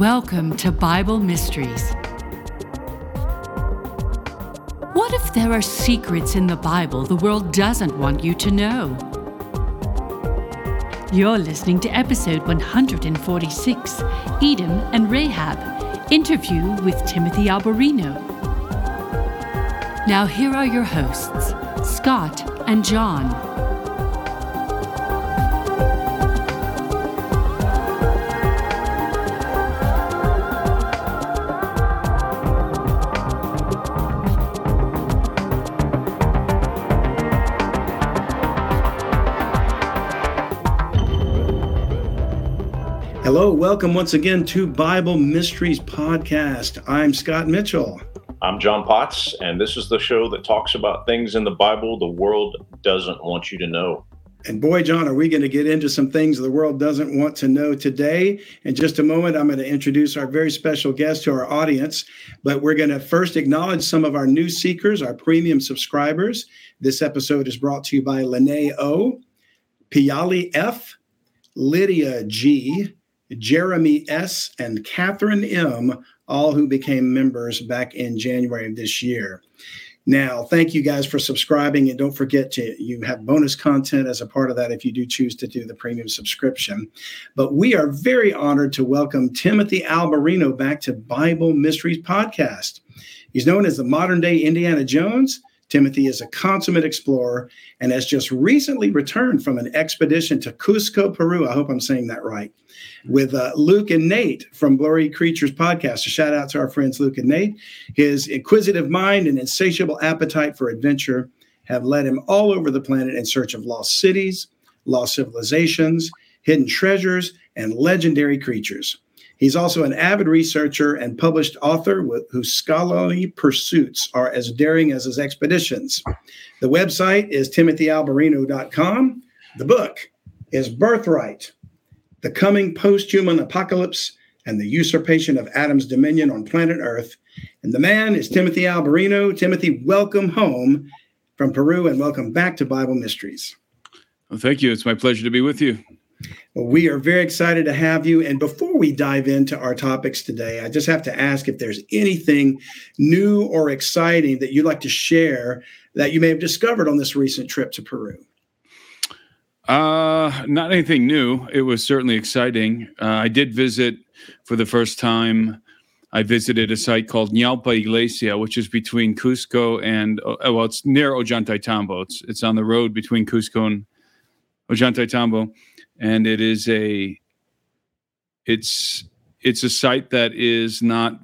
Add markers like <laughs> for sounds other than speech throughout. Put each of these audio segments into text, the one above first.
Welcome to Bible Mysteries. What if there are secrets in the Bible the world doesn't want you to know? You're listening to episode 146 Edom and Rahab interview with Timothy Alberino. Now, here are your hosts, Scott and John. Hello, welcome once again to Bible Mysteries Podcast. I'm Scott Mitchell. I'm John Potts, and this is the show that talks about things in the Bible the world doesn't want you to know. And boy, John, are we going to get into some things the world doesn't want to know today. In just a moment, I'm going to introduce our very special guest to our audience, but we're going to first acknowledge some of our new seekers, our premium subscribers. This episode is brought to you by Lene O, Piyali F, Lydia G, Jeremy S., and Catherine M., all who became members back in January of this year. Now, thank you guys for subscribing, and don't forget to you have bonus content as a part of that if you do choose to do the premium subscription. But we are very honored to welcome Timothy Alberino back to Bible Mysteries Podcast. He's known as the modern day Indiana Jones. Timothy is a consummate explorer and has just recently returned from an expedition to Cusco, Peru. I hope I'm saying that right with uh, Luke and Nate from Blurry Creatures podcast. A shout out to our friends Luke and Nate. His inquisitive mind and insatiable appetite for adventure have led him all over the planet in search of lost cities, lost civilizations, hidden treasures, and legendary creatures. He's also an avid researcher and published author with, whose scholarly pursuits are as daring as his expeditions. The website is timothyalberino.com. The book is Birthright the coming post human apocalypse, and the usurpation of Adam's dominion on planet Earth. And the man is Timothy Alberino. Timothy, welcome home from Peru and welcome back to Bible Mysteries. Well, thank you. It's my pleasure to be with you. Well, we are very excited to have you. And before we dive into our topics today, I just have to ask if there's anything new or exciting that you'd like to share that you may have discovered on this recent trip to Peru. Uh, not anything new. It was certainly exciting. Uh, I did visit for the first time. I visited a site called Ñaupa Iglesia, which is between Cusco and uh, well, it's near Ollantaytambo. It's it's on the road between Cusco and Ollantaytambo, and it is a it's it's a site that is not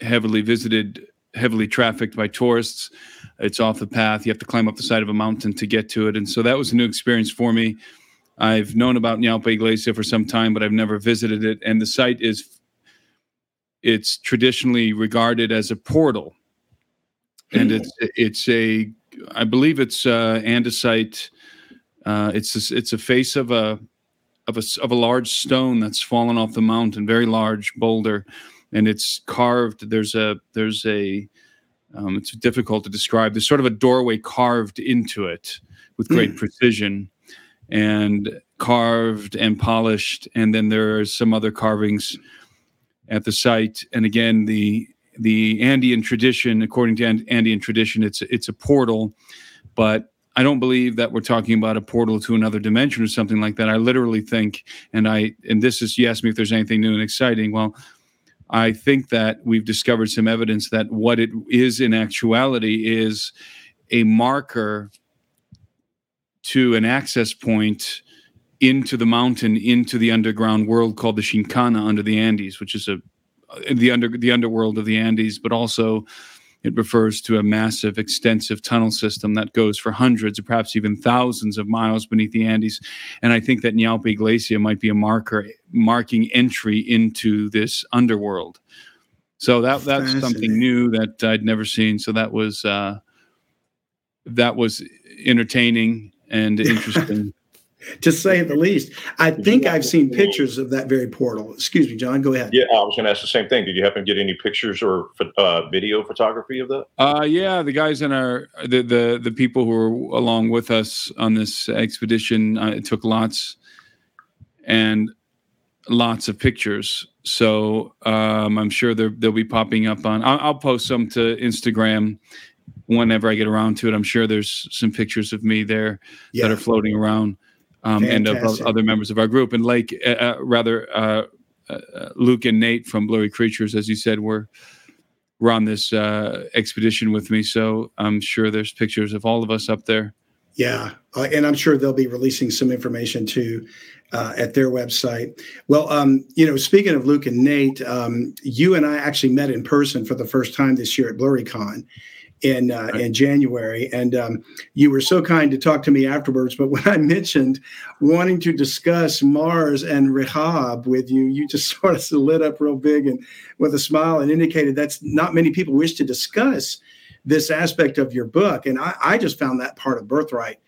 heavily visited, heavily trafficked by tourists. It's off the path. You have to climb up the side of a mountain to get to it. And so that was a new experience for me. I've known about Ñaupa Iglesia for some time, but I've never visited it. And the site is it's traditionally regarded as a portal. And it's it's a I believe it's uh andesite. Uh, it's a, it's a face of a of a of a large stone that's fallen off the mountain, very large boulder, and it's carved. There's a there's a um, it's difficult to describe. There's sort of a doorway carved into it with great mm. precision and carved and polished. And then there are some other carvings at the site. And again, the the Andean tradition, according to Andean tradition, it's it's a portal, but I don't believe that we're talking about a portal to another dimension or something like that. I literally think, and I and this is you asked me if there's anything new and exciting. Well, I think that we've discovered some evidence that what it is in actuality is a marker to an access point into the mountain, into the underground world called the Chinkana under the Andes, which is a the under the underworld of the Andes, but also it refers to a massive, extensive tunnel system that goes for hundreds or perhaps even thousands of miles beneath the Andes. And I think that Ñaupa Iglesia might be a marker marking entry into this underworld. So that that's something new that I'd never seen. So that was uh, that was entertaining and <laughs> interesting to say the least. I think I've seen pictures of that very portal. Excuse me, John. Go ahead. Yeah, I was going to ask the same thing. Did you happen to get any pictures or uh, video photography of that? Uh, yeah, the guys in our the the the people who were along with us on this expedition uh, took lots and lots of pictures. so um, I'm sure they'll be popping up on. I'll, I'll, post some to Instagram whenever I get around to it. I'm sure there's some pictures of me there yeah. that are floating around, um, and of other members of our group. And like, uh, uh rather, uh, uh, Luke and Nate from Blurry Creatures, as you said, were were on this uh, expedition with me. So I'm sure there's pictures of all of us up there. Yeah, uh, and I'm sure they'll be releasing some information too uh, at their website. Well, um, you know, speaking of Luke and Nate, um, you and I actually met in person for the first time this year at BlurryCon, in uh, right. in January, and um, you were so kind to talk to me afterwards. But <laughs> when I mentioned wanting to discuss Mars and Rahab with you, you just <laughs> sort of lit up real big and with a smile and indicated that's not many people wish to discuss this aspect of your book. And I, I just found that part of Birthright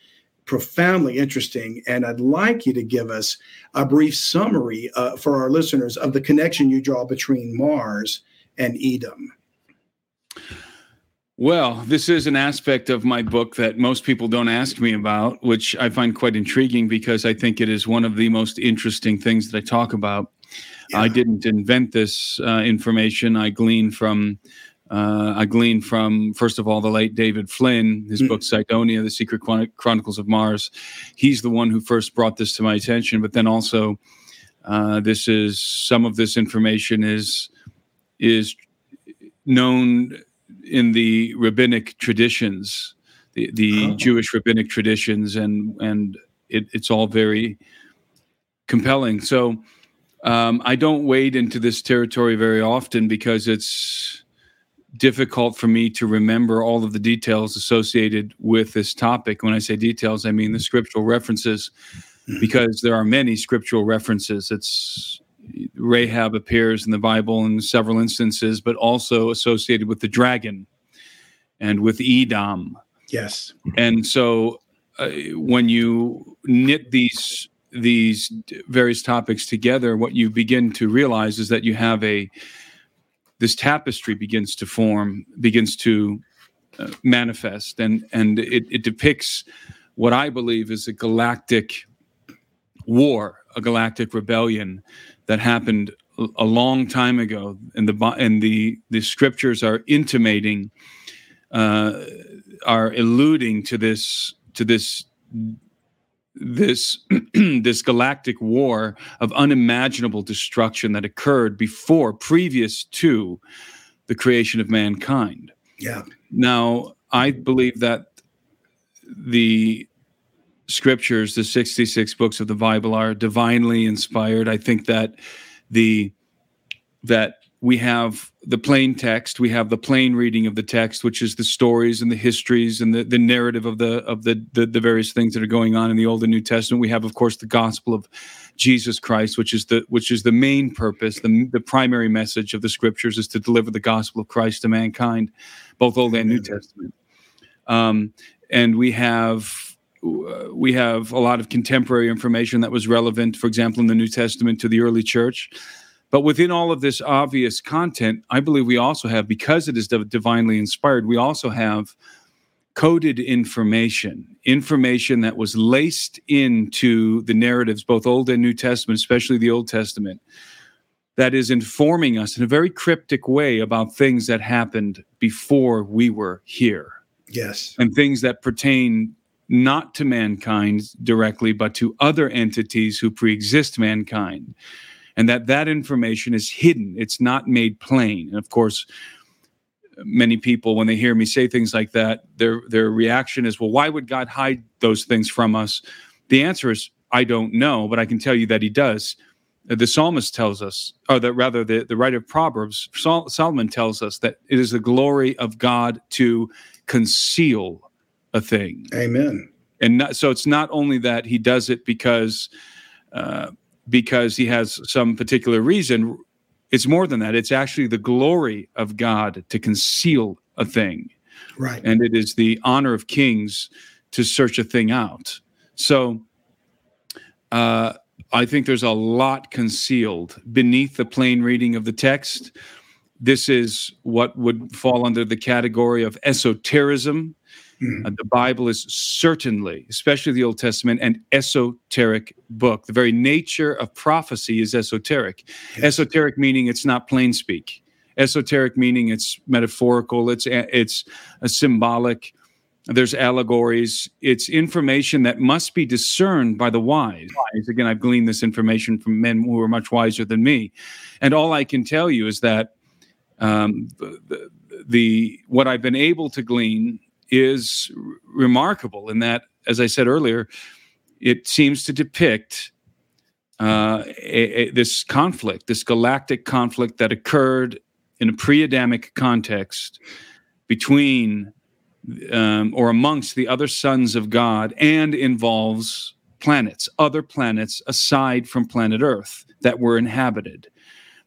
profoundly interesting. And I'd like you to give us a brief summary uh, for our listeners of the connection you draw between Mars and Edom. Well, this is an aspect of my book that most people don't ask me about, which I find quite intriguing because I think it is one of the most interesting things that I talk about. Yeah. I didn't invent this uh, information. I gleaned from uh, I gleaned from, first of all, the late David Flynn, his mm. book Cydonia, The Secret Chronicles of Mars. He's the one who first brought this to my attention. But then also, uh, this is some of this information is is known in the rabbinic traditions, the, the oh. Jewish rabbinic traditions, and and it, it's all very compelling. So um, I don't wade into this territory very often because it's difficult for me to remember all of the details associated with this topic. When I say details, I mean the scriptural references, mm-hmm. because there are many scriptural references. It's Rahab appears in the Bible in several instances, but also associated with the dragon and with Edom. Yes. And so uh, when you knit these these various topics together, what you begin to realize is that you have a this tapestry begins to form, begins to uh, manifest, and and it, it depicts what I believe is a galactic war, a galactic rebellion that happened a long time ago, and the and the the scriptures are intimating, uh, are alluding to this to this this <clears throat> this galactic war of unimaginable destruction that occurred before, previous to the creation of mankind. Yeah. Now, I believe that the scriptures, the 66 books of the Bible are divinely inspired. I think that the that we have the plain text, we have the plain reading of the text, which is the stories and the histories and the, the narrative of the of the, the the various things that are going on in the Old and New Testament. We have, of course, the gospel of Jesus Christ, which is the which is the main purpose, the the primary message of the scriptures is to deliver the gospel of Christ to mankind, both Old and New Testament. Um, and we have Uh, we have a lot of contemporary information that was relevant, for example, in the New Testament to the early church. But within all of this obvious content, I believe we also have, because it is divinely inspired, we also have coded information, information that was laced into the narratives, both Old and New Testament, especially the Old Testament, that is informing us in a very cryptic way about things that happened before we were here. Yes. And things that pertain not to mankind directly, but to other entities who pre-exist mankind, and that that information is hidden. It's not made plain. And of course, many people, when they hear me say things like that, their their reaction is, "Well, why would God hide those things from us?" The answer is, "I don't know, but I can tell you that He does." The psalmist tells us, or that rather, the, the writer of Proverbs, Sol- Solomon tells us that it is the glory of God to conceal a thing. Amen. And not, so it's not only that he does it because uh, because he has some particular reason. It's more than that. It's actually the glory of God to conceal a thing. Right. And it is the honor of kings to search a thing out. So uh, I think there's a lot concealed beneath the plain reading of the text. This is what would fall under the category of esotericism Mm. Uh, the Bible is certainly, especially the Old Testament, an esoteric book. The very nature of prophecy is esoteric. Yes. Esoteric meaning it's not plain speak. Esoteric meaning it's metaphorical. It's it's a symbolic. There's allegories. It's information that must be discerned by the wise. Again, I've gleaned this information from men who are much wiser than me, and all I can tell you is that um, the, the what I've been able to glean is remarkable in that, as I said earlier, it seems to depict uh, a, a, this conflict, this galactic conflict that occurred in a pre-Adamic context between um, or amongst the other sons of God, and involves planets, other planets aside from planet Earth that were inhabited,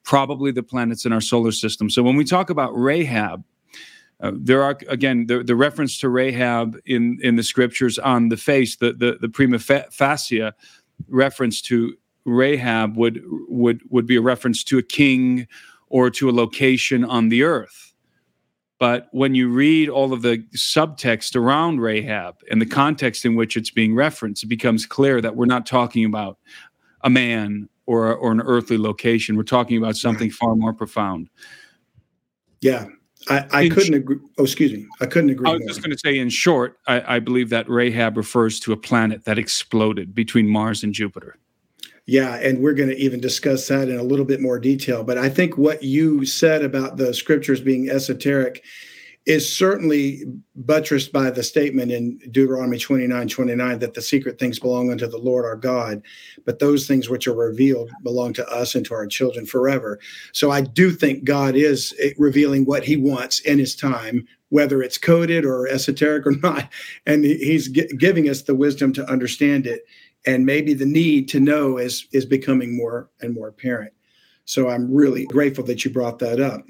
probably the planets in our solar system. So when we talk about Rahab, uh, there are again the, the reference to Rahab in in the scriptures on the face the the, the prima facie reference to Rahab would would would be a reference to a king or to a location on the earth. But when you read all of the subtext around Rahab and the context in which it's being referenced, it becomes clear that we're not talking about a man or, or an earthly location. We're talking about something far more profound. Yeah, I, I couldn't agree. Oh, excuse me. I couldn't agree. I was more. just going to say, in short, I, I, believe that Rahab refers to a planet that exploded between Mars and Jupiter. Yeah, and we're going to even discuss that in a little bit more detail. But I think what you said about the scriptures being esoteric is certainly buttressed by the statement in Deuteronomy 29 29 that the secret things belong unto the Lord our God, but those things which are revealed belong to us and to our children forever. So I do think God is eh, revealing what he wants in his time, whether it's coded or esoteric or <laughs> not. And he's giving us the wisdom to understand it. And maybe the need to know is, is becoming more and more apparent. So I'm really grateful that you brought that up.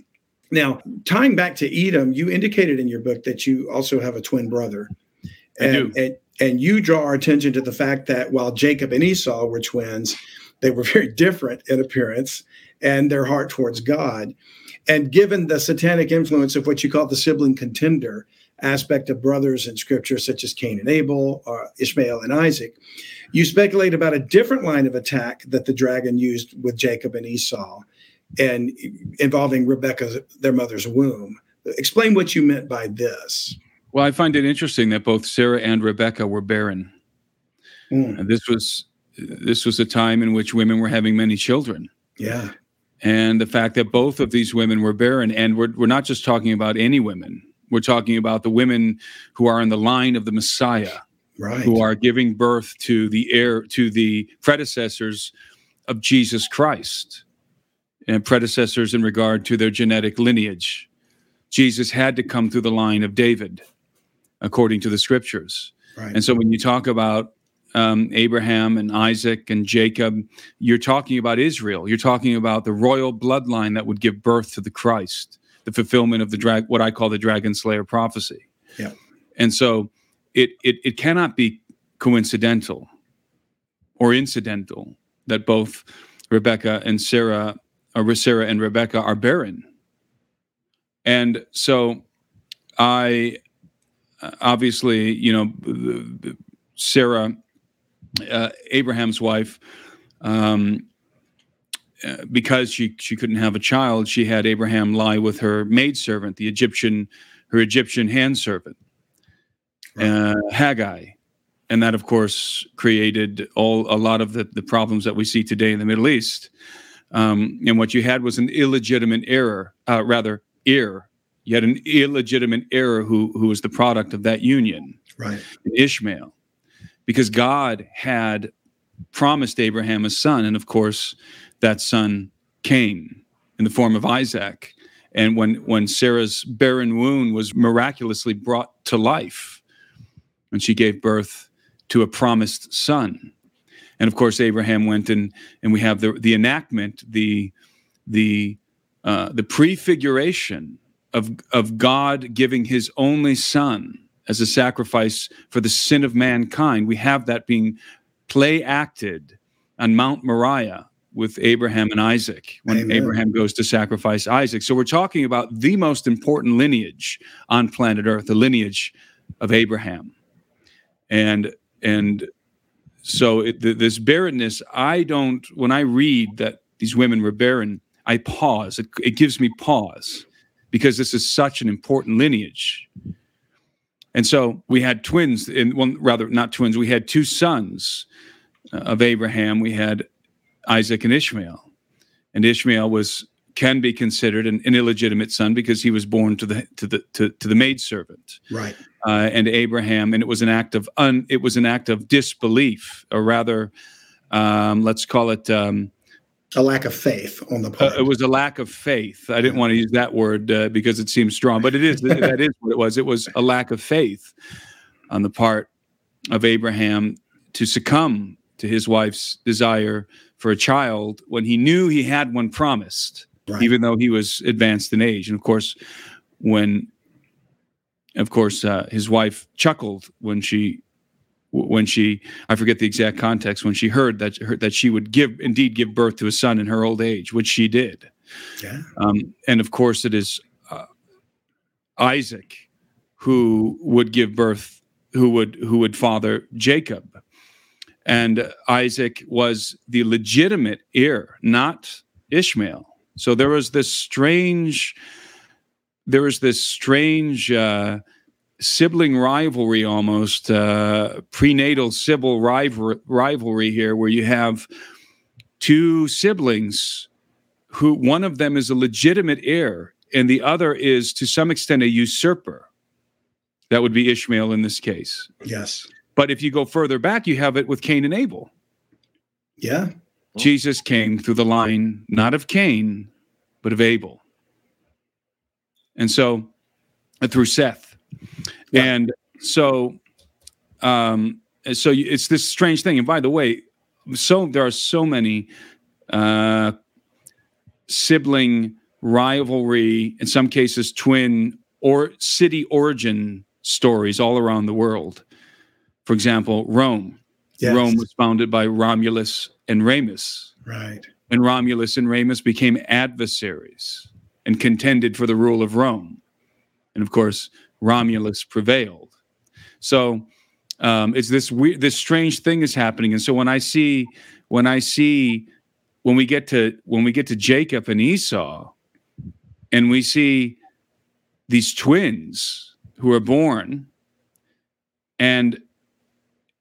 Now, tying back to Edom, you indicated in your book that you also have a twin brother. And. And, and you draw our attention to the fact that while Jacob and Esau were twins, they were <laughs> very different in appearance and their heart towards God. And given the satanic influence of what you call the sibling contender aspect of brothers in scripture, such as Cain and Abel, or uh, Ishmael and Isaac, you speculate about a different line of attack that the dragon used with Jacob and Esau and involving Rebecca, their mother's womb. Explain what you meant by this. Well, I find it interesting that both Sarah and Rebecca were barren. Mm. this was this was a time in which women were having many children. Yeah. And the fact that both of these women were barren, and we're, we're not just talking about any women, we're talking about the women who are in the line of the Messiah, right. who are giving birth to the heir, to the predecessors of Jesus Christ and predecessors in regard to their genetic lineage. Jesus had to come through the line of David, according to the scriptures. Right. And so when you talk about um, Abraham and Isaac and Jacob, you're talking about Israel. You're talking about the royal bloodline that would give birth to the Christ, the fulfillment of the drag, what I call the dragon slayer prophecy. Yeah. And so it, it, it cannot be coincidental or incidental that both Rebecca and Sarah uh, Sarah and Rebecca are barren. And so I uh, obviously, you know, Sarah, uh, Abraham's wife, um, uh, because she she couldn't have a child, she had Abraham lie with her maidservant, the Egyptian, her Egyptian hand servant, uh, Hagar, and that of course created all a lot of the, the problems that we see today in the Middle East. Um, and what you had was an illegitimate error, uh, rather, heir. You had an illegitimate error who, who was the product of that union, right? Ishmael, because God had promised Abraham a son, and of course, that son came in the form of Isaac. And when when Sarah's barren womb was miraculously brought to life, and she gave birth to a promised son, and of course Abraham went and and we have the the enactment, the the uh, the prefiguration of of God giving His only Son as a sacrifice for the sin of mankind. We have that being play acted on Mount Moriah with Abraham and Isaac when Amen. Abraham goes to sacrifice Isaac. So we're talking about the most important lineage on planet Earth, the lineage of Abraham, and and so it, this barrenness, I don't. When I read that these women were barren, I pause. It, it gives me pause because this is such an important lineage. And so we had twins, and well, rather not twins. We had two sons uh, of Abraham. We had Isaac and Ishmael, and Ishmael was can be considered an, an, illegitimate son because he was born to the to the to, to the maidservant right uh, and abraham and it was an act of un it was an act of disbelief or rather um, let's call it um, a lack of faith on the part. Uh, it was a lack of faith. I didn't want to use that word uh, because it seems strong, but it is that is what it was. It was a lack of faith on the part of Abraham to succumb to his wife's desire for a child when he knew he had one promised right. even though he was advanced in age. And of course, when, of course, uh, his wife chuckled when she, when she, I forget the exact context, when she heard that her, that she would give indeed give birth to a son in her old age, which she did. Yeah. Um, and of course, it is uh, Isaac who would give birth, who would who would father Jacob. And Isaac was the legitimate heir, not Ishmael. So there was this strange, there was this strange uh, sibling rivalry, almost uh, prenatal sibling rival- rivalry here, where you have two siblings who one of them is a legitimate heir and the other is to some extent a usurper. That would be Ishmael in this case. Yes. But if you go further back, you have it with Cain and Abel. Yeah. Jesus came through the line not of Cain, but of Abel. And so uh, through Seth. Yeah. And so um so it's this strange thing and by the way so there are so many uh sibling rivalry in some cases twin or city origin stories all around the world for example rome yes. rome was founded by romulus and Remus. Right. And Romulus and Remus became adversaries and contended for the rule of Rome. And of course, Romulus prevailed. So um, it's this weird, this strange thing is happening. And so when I see, when I see, when we get to when we get to Jacob and Esau, and we see these twins who are born, and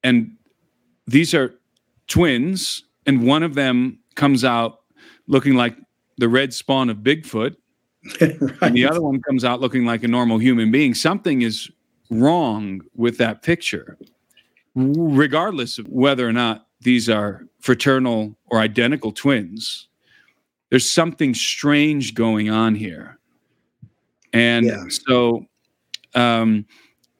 and these are twins and one of them comes out looking like the red spawn of Bigfoot, <laughs> right. and the other one comes out looking like a normal human being. Something is wrong with that picture, regardless of whether or not these are fraternal or identical twins. There's something strange going on here. And yeah. so, um,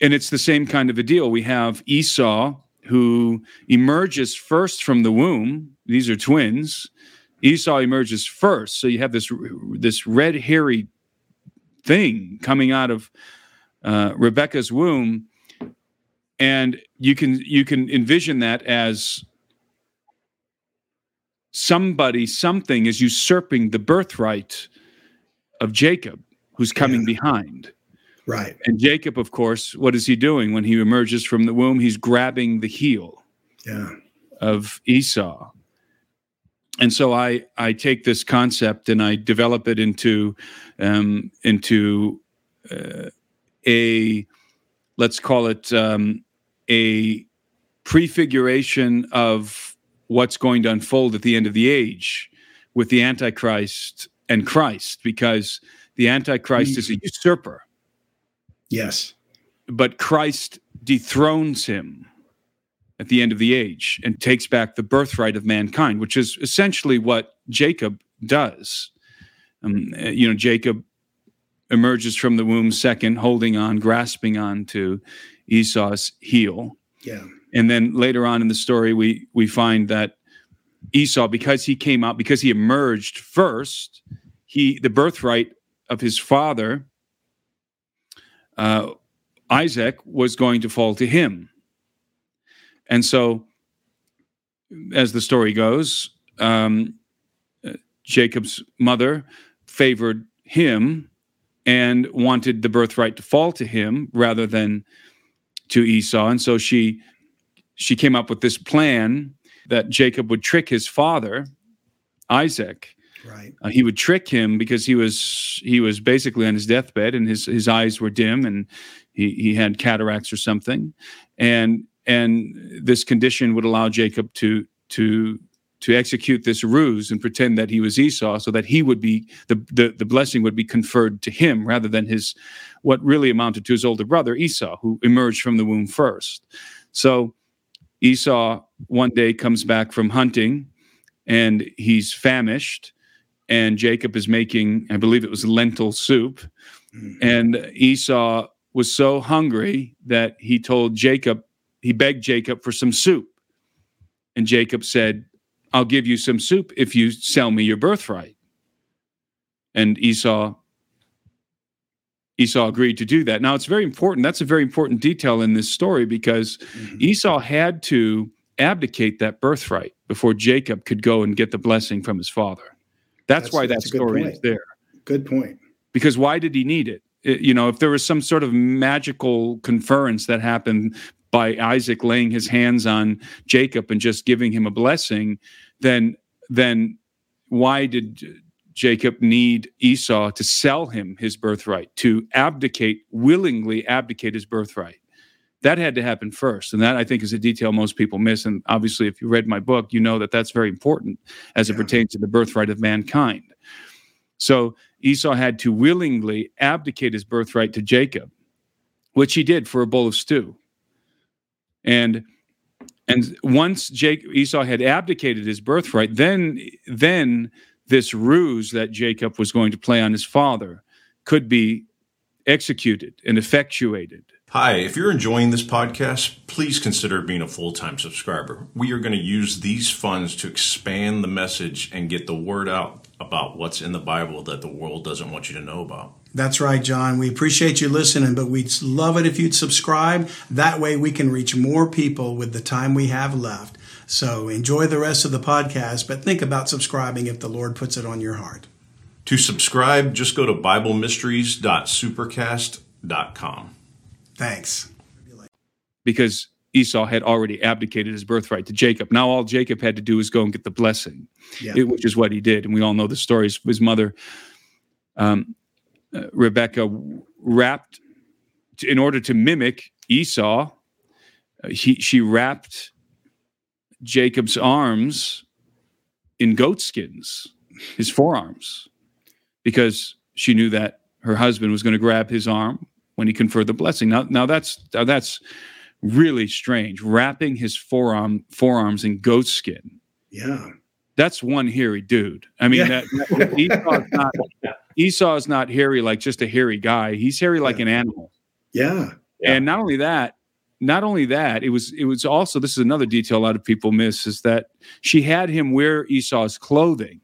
and it's the same kind of a deal. We have Esau, who emerges first from the womb. These are twins. Esau emerges first, so you have this this red hairy thing coming out of uh, Rebecca's womb, and you can you can envision that as somebody something is usurping the birthright of Jacob, who's coming yeah. behind. Right. And Jacob, of course, what is he doing when he emerges from the womb? He's grabbing the heel yeah. of Esau. And so I I take this concept and I develop it into um, into uh, a let's call it um, a prefiguration of what's going to unfold at the end of the age with the Antichrist and Christ, because the Antichrist is a usurper. Yes. But Christ dethrones him at the end of the age and takes back the birthright of mankind, which is essentially what Jacob does. Um, you know, Jacob emerges from the womb second, holding on, grasping on to Esau's heel. Yeah. And then later on in the story, we we find that Esau, because he came out, because he emerged first, he the birthright of his father uh, Isaac was going to fall to him. And so, as the story goes, um, Jacob's mother favored him and wanted the birthright to fall to him rather than to Esau, and so she she came up with this plan that Jacob would trick his father, Isaac. Right. Uh, he would trick him because he was he was basically on his deathbed and his his eyes were dim and he he had cataracts or something, and and this condition would allow Jacob to to to execute this ruse and pretend that he was Esau so that he would be the, the the blessing would be conferred to him rather than his what really amounted to his older brother Esau who emerged from the womb first. So Esau one day comes back from hunting and he's famished and Jacob is making I believe it was lentil soup mm-hmm. and Esau was so hungry that he told Jacob he begged Jacob for some soup and Jacob said I'll give you some soup if you sell me your birthright. And Esau Esau agreed to do that. Now it's very important. That's a very important detail in this story because mm-hmm. Esau had to abdicate that birthright before Jacob could go and get the blessing from his father. That's, that's why that story is there. Good point. Because why did he need it? it? You know, if there was some sort of magical conference that happened by Isaac laying his hands on Jacob and just giving him a blessing, then then why did Jacob need Esau to sell him his birthright, to abdicate, willingly abdicate his birthright? That had to happen first. And that I think is a detail most people miss. And obviously, if you read my book, you know that that's very important as it pertains to the birthright of mankind. So Esau had to willingly abdicate his birthright to Jacob, which he did for a bowl of stew. And and once Jake Esau had abdicated his birthright, then then this ruse that Jacob was going to play on his father could be executed and effectuated. Hi, if you're enjoying this podcast, please consider being a full time subscriber. We are going to use these funds to expand the message and get the word out about what's in the Bible that the world doesn't want you to know about. That's right, John. We appreciate you listening, but we'd love it if you'd subscribe. That way we can reach more people with the time we have left. So enjoy the rest of the podcast, but think about subscribing if the Lord puts it on your heart. To subscribe, just go to BibleMysteries.supercast.com. Thanks. Because Esau had already abdicated his birthright to Jacob. Now all Jacob had to do was go and get the blessing, yeah. it, which is what he did. And we all know the stories. His mother um, uh, Rebecca wrapped in order to mimic Esau. Uh, he, she wrapped Jacob's arms in goat skins, his forearms, because she knew that her husband was going to grab his arm when he conferred the blessing. Now, now that's now that's really strange. Wrapping his forearm forearms in goat skin. Yeah, that's one hairy dude. I mean, yeah. that, that Esau's not <laughs> Esau is not hairy like just a hairy guy. He's hairy like yeah. an animal. Yeah. yeah. And not only that, not only that, it was it was also this is another detail a lot of people miss is that she had him wear Esau's clothing.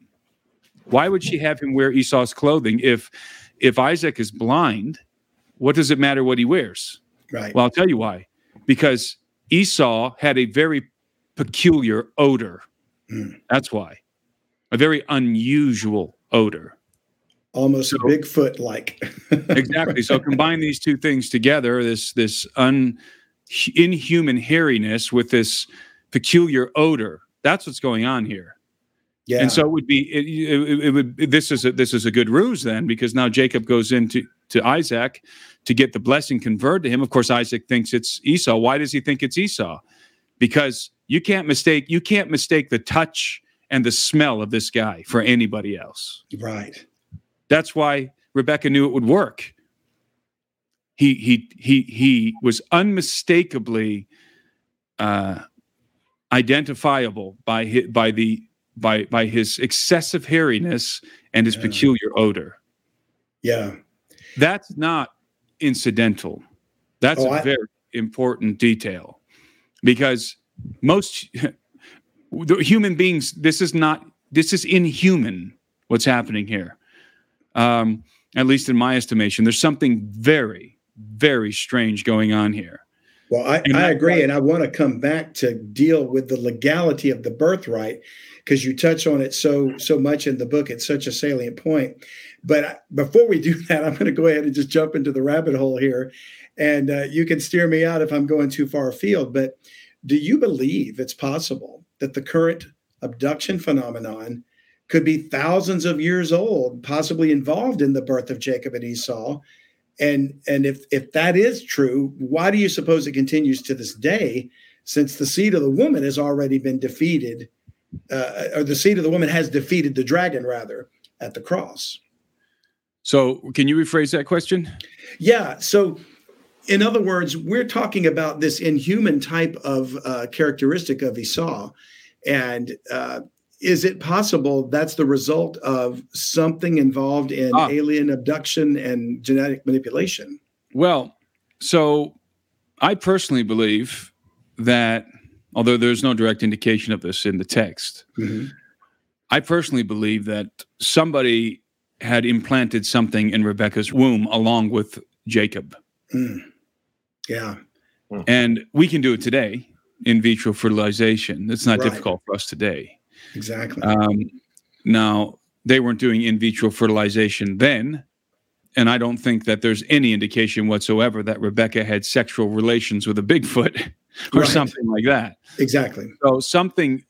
Why would she have him wear Esau's clothing if if Isaac is blind? What does it matter what he wears? Right. Well, I'll tell you why. Because Esau had a very peculiar odor. Mm. That's why. A very unusual odor almost so, Bigfoot like. <laughs> exactly. So combine these two things together, this this un inhuman hairiness with this peculiar odor. That's what's going on here. Yeah. And so it would be it, it, it would this is a, this is a good ruse then because now Jacob goes into to Isaac to get the blessing conferred to him. Of course, Isaac thinks it's Esau. Why does he think it's Esau? Because you can't mistake you can't mistake the touch and the smell of this guy for anybody else. Right. That's why Rebecca knew it would work. He he he he was unmistakably uh, identifiable by his, by the by by his excessive hairiness and his yeah. peculiar odor. Yeah, that's not incidental. That's oh, a I, very important detail because most <laughs> human beings. This is not. This is inhuman. What's happening here? Um, at least in my estimation. There's something very, very strange going on here. Well, I, I agree. And I want to come back to deal with the legality of the birthright because you touch on it so so much in the book. It's such a salient point. But before we do <laughs> that, I'm going to go ahead and just jump into the rabbit hole here. And uh, you can steer me out if I'm going too far afield. But do you believe it's possible that the current abduction phenomenon could be thousands of years old, possibly involved in the birth of Jacob and Esau? And and if if that is true, why do you suppose it continues to this day? Since the seed of the woman has already been defeated, uh, or the seed of the woman has defeated the dragon, rather, at the cross. So, can you rephrase that question? Yeah. So, in other words, we're talking about this inhuman type of uh, characteristic of Esau. And uh, is it possible that's the result of something involved in ah. alien abduction and genetic manipulation? Well, so I personally believe that, although there's no direct indication of this in the text, mm-hmm. I personally believe that somebody had implanted something in Rebecca's womb along with Jacob. Mm. Yeah. Hmm. And we can do it today in vitro fertilization. It's not right. difficult for us today. Exactly. Um, now, they weren't doing in vitro fertilization then. And I don't think that there's any indication whatsoever that Rebecca had sexual relations with a Bigfoot <laughs> or right. something like that. Exactly. So something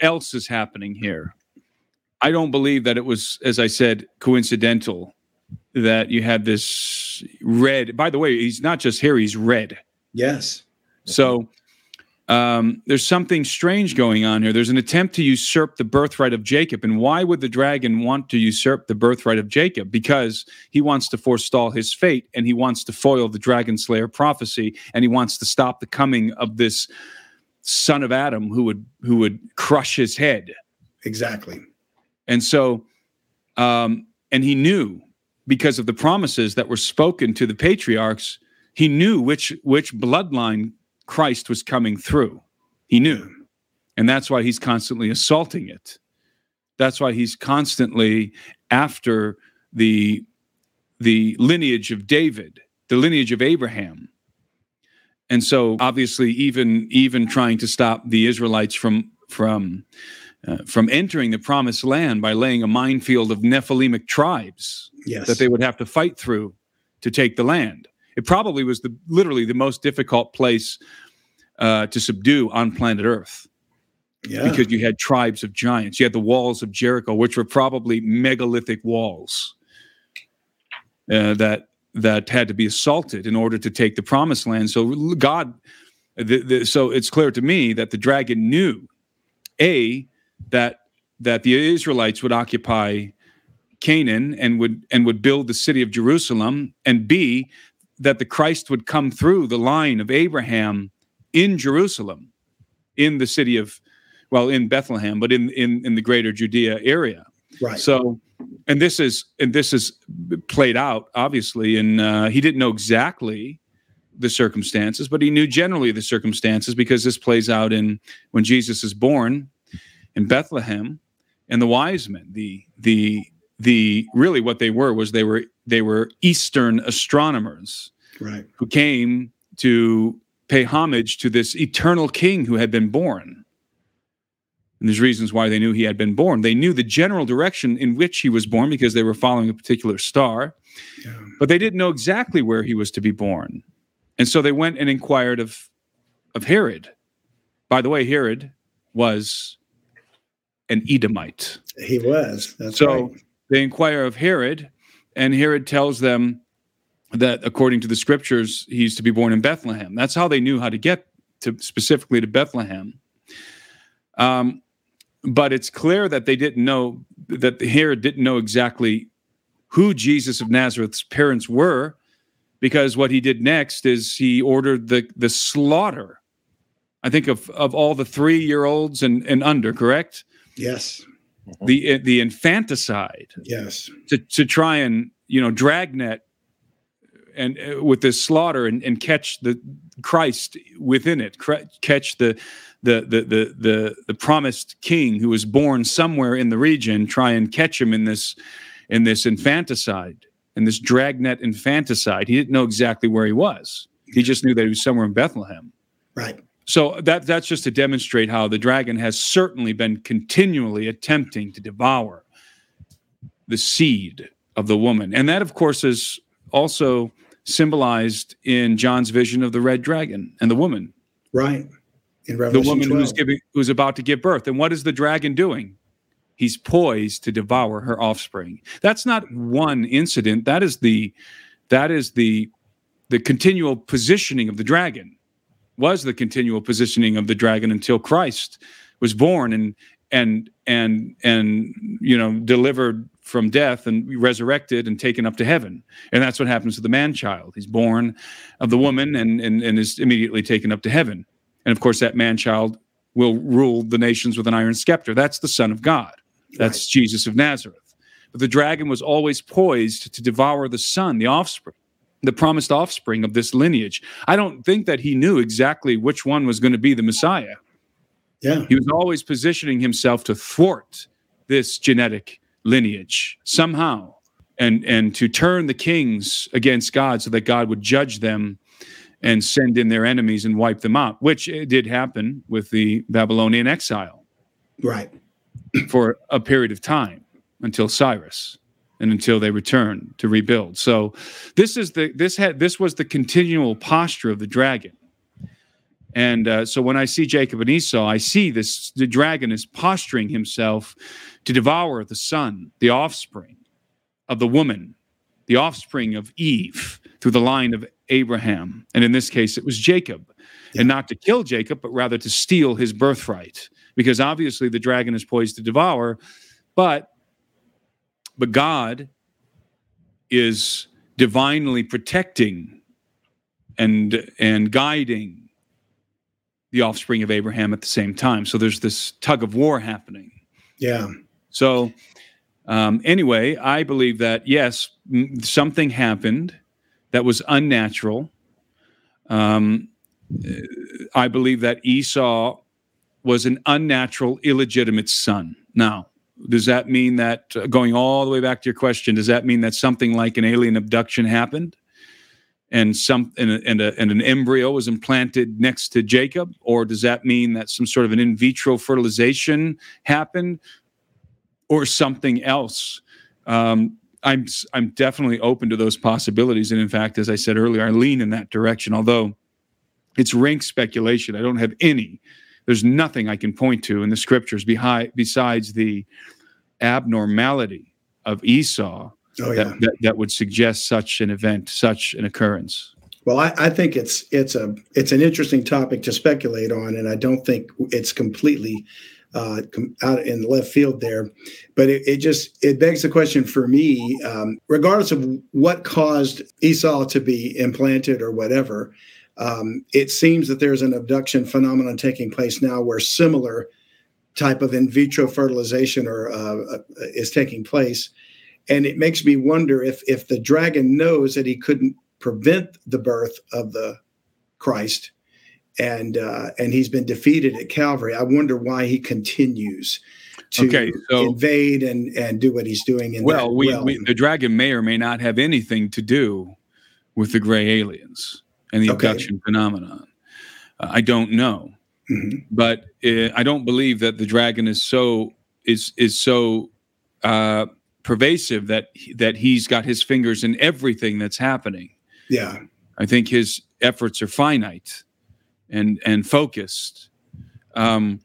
else is happening here. I don't believe that it was, as I said, coincidental that you had this red. By the way, he's not just here, he's red. Yes. So um, there's something strange going on here. There's an attempt to usurp the birthright of Jacob. And why would the dragon want to usurp the birthright of Jacob? Because he wants to forestall his fate and he wants to foil the dragon slayer prophecy and he wants to stop the coming of this son of Adam who would who would crush his head. Exactly. And so um, and he knew because of the promises that were spoken to the patriarchs, he knew which which bloodline Christ was coming through. He knew. And that's why he's constantly assaulting it. That's why he's constantly after the the lineage of David, the lineage of Abraham. And so obviously even even trying to stop the Israelites from from uh, from entering the promised land by laying a minefield of Nephilim tribes yes. that they would have to fight through to take the land. It probably was the literally the most difficult place uh, to subdue on planet Earth. Yeah. Because you had tribes of giants. You had the walls of Jericho, which were probably megalithic walls uh, that that had to be assaulted in order to take the promised land. So God, the, the, so it's clear to me that the dragon knew, a that that the Israelites would occupy Canaan and would and would build the city of Jerusalem, and B that the Christ would come through the line of Abraham in Jerusalem, in the city of, well, in Bethlehem, but in in in the greater Judea area. Right. So, and this is and this is played out obviously, and uh, he didn't know exactly the circumstances, but he knew generally the circumstances because this plays out in when Jesus is born in Bethlehem, and the wise men, the the the really what they were was they were they were Eastern astronomers, right, who came to pay homage to this eternal King who had been born. And there's reasons why they knew he had been born. They knew the general direction in which he was born because they were following a particular star, yeah. but they didn't know exactly where he was to be born. And so they went and inquired of of Herod. By the way, Herod was an Edomite. He was. That's so right. they inquire of Herod, and Herod tells them that according to the scriptures, he's to be born in Bethlehem. That's how they knew how to get to specifically to Bethlehem. Um, but it's clear that they didn't know that Herod didn't know exactly who Jesus of Nazareth's parents were, because what he did next is he ordered the the slaughter. I think of of all the three year olds and, and under, correct? Yes. Mm-hmm. The eh, the infanticide. Yes. To to try and you know dragnet eh, and uh, with this slaughter and, and catch the Christ within it, catch the the, the the the the promised king who was born somewhere in the region, try and catch him in this in this infanticide, in this dragnet infanticide. He didn't know exactly where he was. He just knew that he was somewhere in Bethlehem. Right. So that that's just to demonstrate how the dragon has certainly been continually attempting to devour the seed of the woman. And that, of course, is also symbolized in John's vision of the red dragon and the woman. Right. In Revelation the woman 12. who's giving who's about to give birth. And what is the dragon doing? He's poised to devour her offspring. That's not one incident. That is the that is the the continual positioning of the dragon. Was the continual positioning of the dragon until Christ was born and and and and you know delivered from death and resurrected and taken up to heaven. And that's what happens to the man child. He's born of the woman and, and, and is immediately taken up to heaven. And of course, that man child will rule the nations with an iron scepter. That's the Son of God. That's right. Jesus of Nazareth. But the dragon was always poised to devour the son, the offspring, the promised offspring of this lineage. I don't think that he knew exactly which one was going to be the Messiah. Yeah. He was always positioning himself to thwart this genetic lineage somehow and and to turn the kings against God so that God would judge them and send in their enemies and wipe them out, which eh, did happen with the Babylonian exile. Right. For a period of time until Cyrus and until they return to rebuild. So this is the this had this was the continual posture of the dragon. And uh, so when I see Jacob and Esau, I see this the dragon is posturing himself to devour the son, the offspring of the woman, the offspring of Eve through the line of Abraham. And in this case, it was Jacob. Yeah. And not to kill Jacob, but rather to steal his birthright. Because obviously the dragon is poised to devour, but but God is divinely protecting and and guiding the offspring of Abraham at the same time. So there's this tug of war happening. Yeah. So, um, anyway, I believe that yes, m- something happened that was unnatural. Um, I believe that Esau was an unnatural, illegitimate son. Now, does that mean that uh, going all the way back to your question, does that mean that something like an alien abduction happened? and some and, a, and, a, and, an embryo was implanted next to Jacob, or does that mean that some sort of an in vitro fertilization happened? or something else. Um, I'm I'm definitely open to those possibilities, and in fact, as I said earlier, I lean in that direction. Although it's rank speculation, I don't have any. There's nothing I can point to in the scriptures behind besides the abnormality of Esau oh, yeah. that, that, that would suggest such an event, such an occurrence. Well, I, I, think it's it's a it's an interesting topic to speculate on, and I don't think it's completely uh, out in the left field there. But it, it, just it begs the question for me, um, regardless of what caused Esau to be implanted or whatever. Um, it seems that there's an abduction phenomenon taking place now where similar type of in vitro fertilization or uh, uh is taking place, and it makes me wonder if if the dragon knows that he couldn't prevent the birth of the Christ and uh, and he's been defeated at Calvary. I wonder why he continues to okay, so, invade and and do what he's doing. In well, we, we, the dragon may or may not have anything to do with the gray aliens and the okay. abduction phenomenon. Uh, I don't know, mm-hmm. but uh, I don't believe that the dragon is so is is so uh, pervasive that that he's got his fingers in everything that's happening. Yeah, I think his efforts are finite and and focused. Um,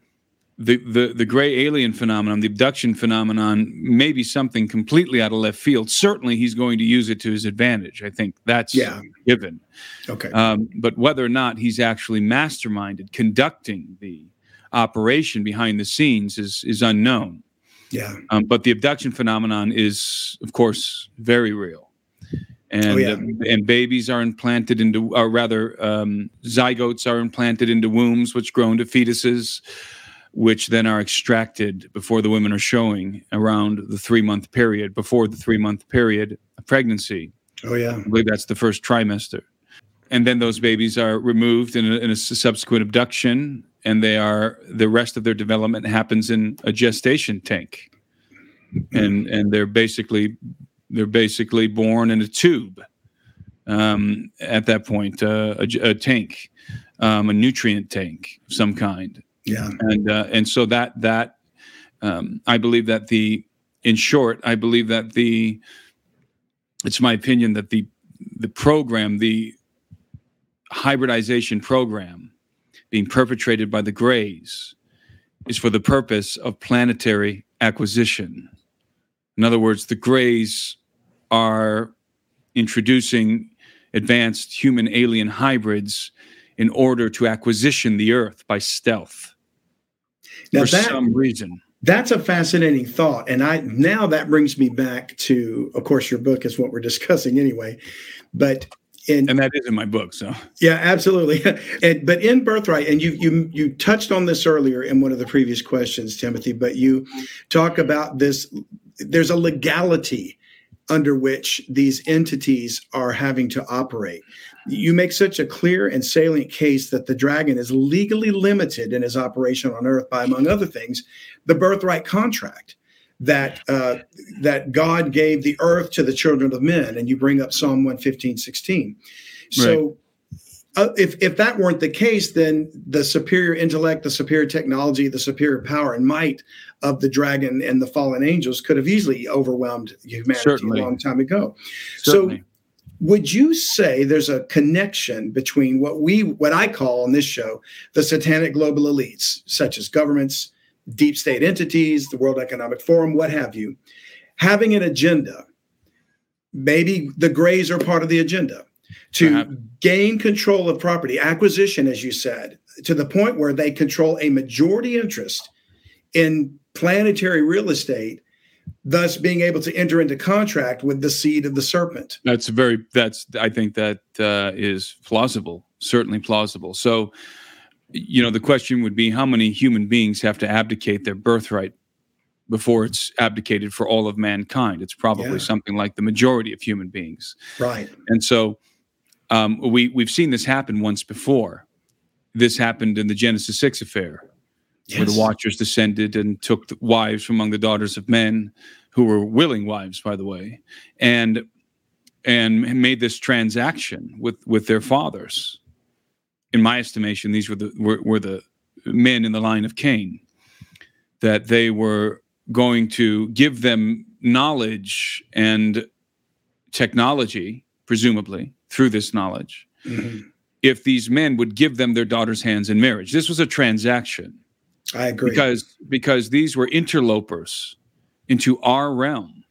the, the the gray alien phenomenon, the abduction phenomenon, may be something completely out of left field. Certainly, he's going to use it to his advantage. I think that's yeah. given. Okay. Um, but whether or not he's actually masterminded conducting the operation behind the scenes is is unknown. Yeah. Um, but the abduction phenomenon is, of course, very real and oh, yeah. uh, and babies are implanted into, or rather, um, zygotes are implanted into wombs, which grow into fetuses, which then are extracted before the women are showing around the three month period, before the three month period of pregnancy. Oh yeah, I believe that's the first trimester, and then those babies are removed in a, in a subsequent abduction, and they are the rest of their development happens in a gestation tank, and and they're basically they're basically born in a tube um, at that point, uh, a, a, tank, um, a nutrient tank of some kind. Yeah, and uh, and so that that um, I believe that the in short, I believe that the it's my opinion that the the program, the hybridization program being perpetrated by the Greys is for the purpose of planetary acquisition. In other words, the Greys are introducing advanced human alien hybrids in order to acquisition the earth by stealth now for that, some reason. That's a fascinating thought. And I now that brings me back to, of course, your book is what we're <laughs> discussing anyway. But in, and that is in my book. So yeah, absolutely. <laughs> and, but in birthright, and you you you touched on this earlier in one of the previous questions, Timothy. But you talk about this. There's a legality under which these entities are having to operate. You make such a clear and salient case that the dragon is legally limited in his operation on Earth by, among other things, the birthright contract that uh, that God gave the earth to the children of men, and you bring up Psalm 115, 16. So right. uh, if, if that weren't the case, then the superior intellect, the superior technology, the superior power and might of the dragon and the fallen angels could have easily overwhelmed humanity Certainly. a long time ago. Certainly. So would you say there's a connection between what we what I call on this show the satanic global elites, such as governments, deep state entities, the World Economic Forum, what have you, having an agenda. Maybe the Greys are part of the agenda to Perhaps. gain control of property, acquisition, as you said, to the point where they control a majority interest in planetary real estate thus being able to enter into contract with the seed of the serpent. That's very. That's. I think that uh, is plausible. Certainly plausible. So, you know, the question would be how many human beings have to abdicate their birthright before it's abdicated for all of mankind? It's probably yeah. something like the majority of human beings. Right. And so um, we, we've seen this happen once before. This happened in the Genesis 6 affair, yes. where the Watchers descended and took wives from among the daughters of men, who were willing wives, by the way, and and made this transaction with with their fathers in my estimation, these were the were, were the men in the line of Cain. That they were going to give them knowledge and technology, presumably through this knowledge, mm-hmm. if these men would give them their daughters' hands in marriage. This was a transaction. I agree. Because because these were interlopers into our realm.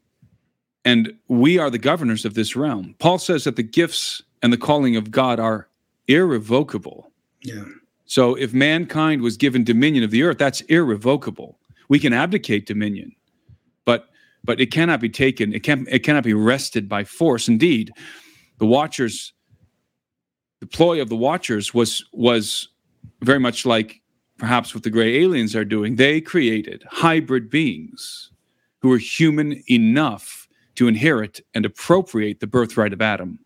And we are the governors of this realm. Paul says that the gifts and the calling of God are irrevocable. Yeah. So if mankind was given dominion of the earth, that's irrevocable. We can abdicate dominion, but but it cannot be taken. It can it cannot be wrested by force. Indeed, the Watchers, the ploy of the Watchers was was very much like perhaps what the gray aliens are doing. They created hybrid beings who were human enough to inherit and appropriate the birthright of Adam.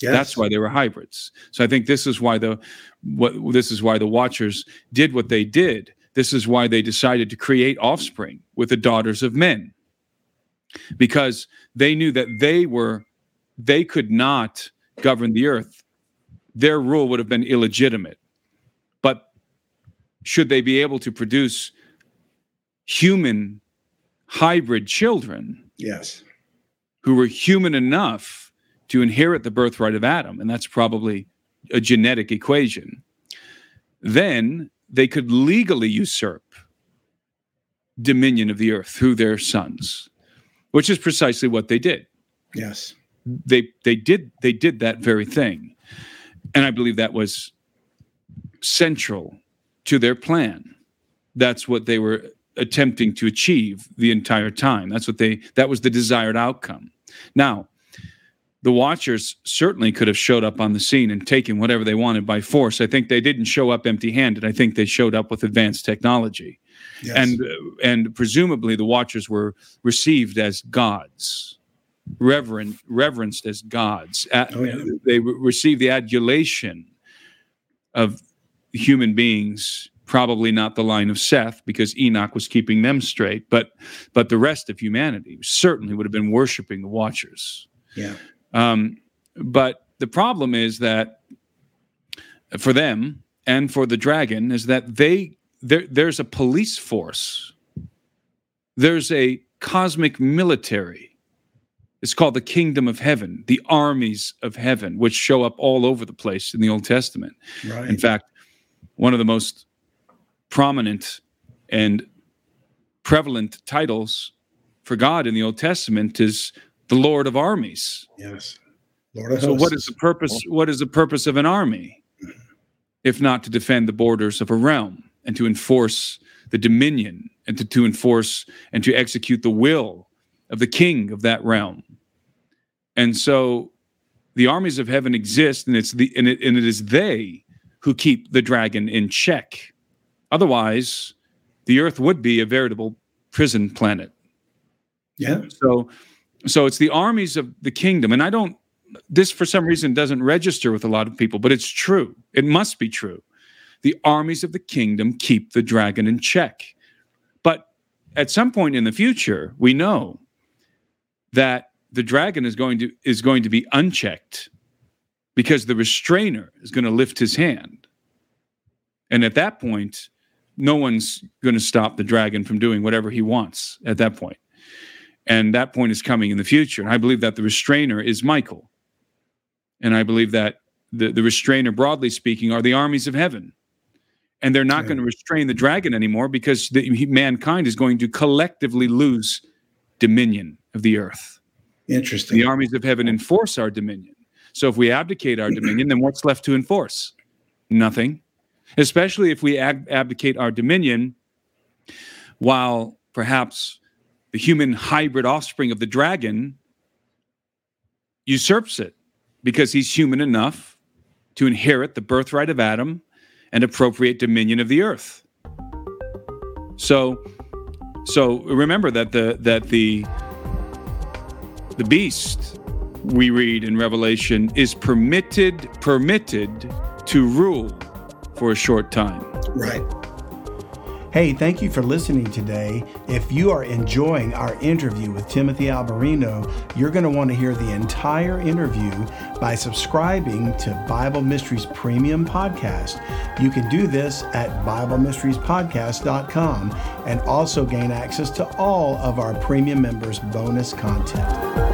Yes. That's why they were hybrids. So I think this is why the what this is why the Watchers did what they did. This is why they decided to create offspring with the daughters of men. Because they knew that they were they could not govern the earth. Their rule would have been illegitimate. Should they be able to produce human hybrid children? Yes. Who were human enough to inherit the birthright of Adam, and that's probably a genetic equation, then they could legally usurp dominion of the earth through their sons, which is precisely what they did. Yes. They they did they did that very thing. And I believe that was central to their plan. That's what they were attempting to achieve the entire time. That's what they that was the desired outcome. Now, the Watchers certainly could have showed up on the scene and taken whatever they wanted by force. I think they didn't show up empty-handed. I think they showed up with advanced technology, yes. and and presumably the Watchers were received as gods, reverend reverenced as gods. oh, yeah. They received the adulation of human beings probably not the line of Seth because Enoch was keeping them straight, but but the rest of humanity certainly would have been worshiping the Watchers. Yeah. Um, but the problem is that for them and for the dragon is that they there, there's a police force, there's a cosmic military It's called the kingdom of heaven, the armies of heaven, which show up all over the place in the Old Testament. Right. In fact, one of the most prominent and prevalent titles for God in the Old Testament is the Lord of armies. Yes. Lord of so hosts. what is the purpose what is the purpose of an army if not to defend the borders of a realm and to enforce the dominion and to, to enforce and to execute the will of the king of that realm. And so the armies of heaven exist and it's the and it, and it is they who keep the dragon in check. Otherwise, the earth would be a veritable prison planet. Yeah. So so it's the armies of the kingdom and I don't this for some reason doesn't register with a lot of people, but it's true. It must be true. The armies of the kingdom keep the dragon in check. But at some point in the future, we know that the dragon is going to is going to be unchecked because the restrainer is going to lift his hand. And at that point, no one's going to stop the dragon from doing whatever he wants at that point. And that point is coming in the future. And I believe that the restrainer is Michael. And I believe that the, the restrainer, broadly speaking, are the armies of heaven. And they're not yeah. going to restrain the dragon anymore because the, mankind is going to collectively lose dominion of the earth. Interesting. The armies of heaven enforce our dominion. So if we abdicate our dominion, then what's left to enforce? Nothing. Especially if we ab- abdicate our dominion while perhaps the human hybrid offspring of the dragon usurps it because he's human enough to inherit the birthright of Adam and appropriate dominion of the earth. So so remember that the that the the beast we read in Revelation is permitted permitted to rule for a short time. Right. Hey, thank you for listening today. If you are enjoying our interview with Timothy Alberino, you're going to want to hear the entire interview by subscribing to Bible Mysteries Premium Podcast. You can do this at BibleMysteriesPodcast.com and also gain access to all of our premium members' bonus content.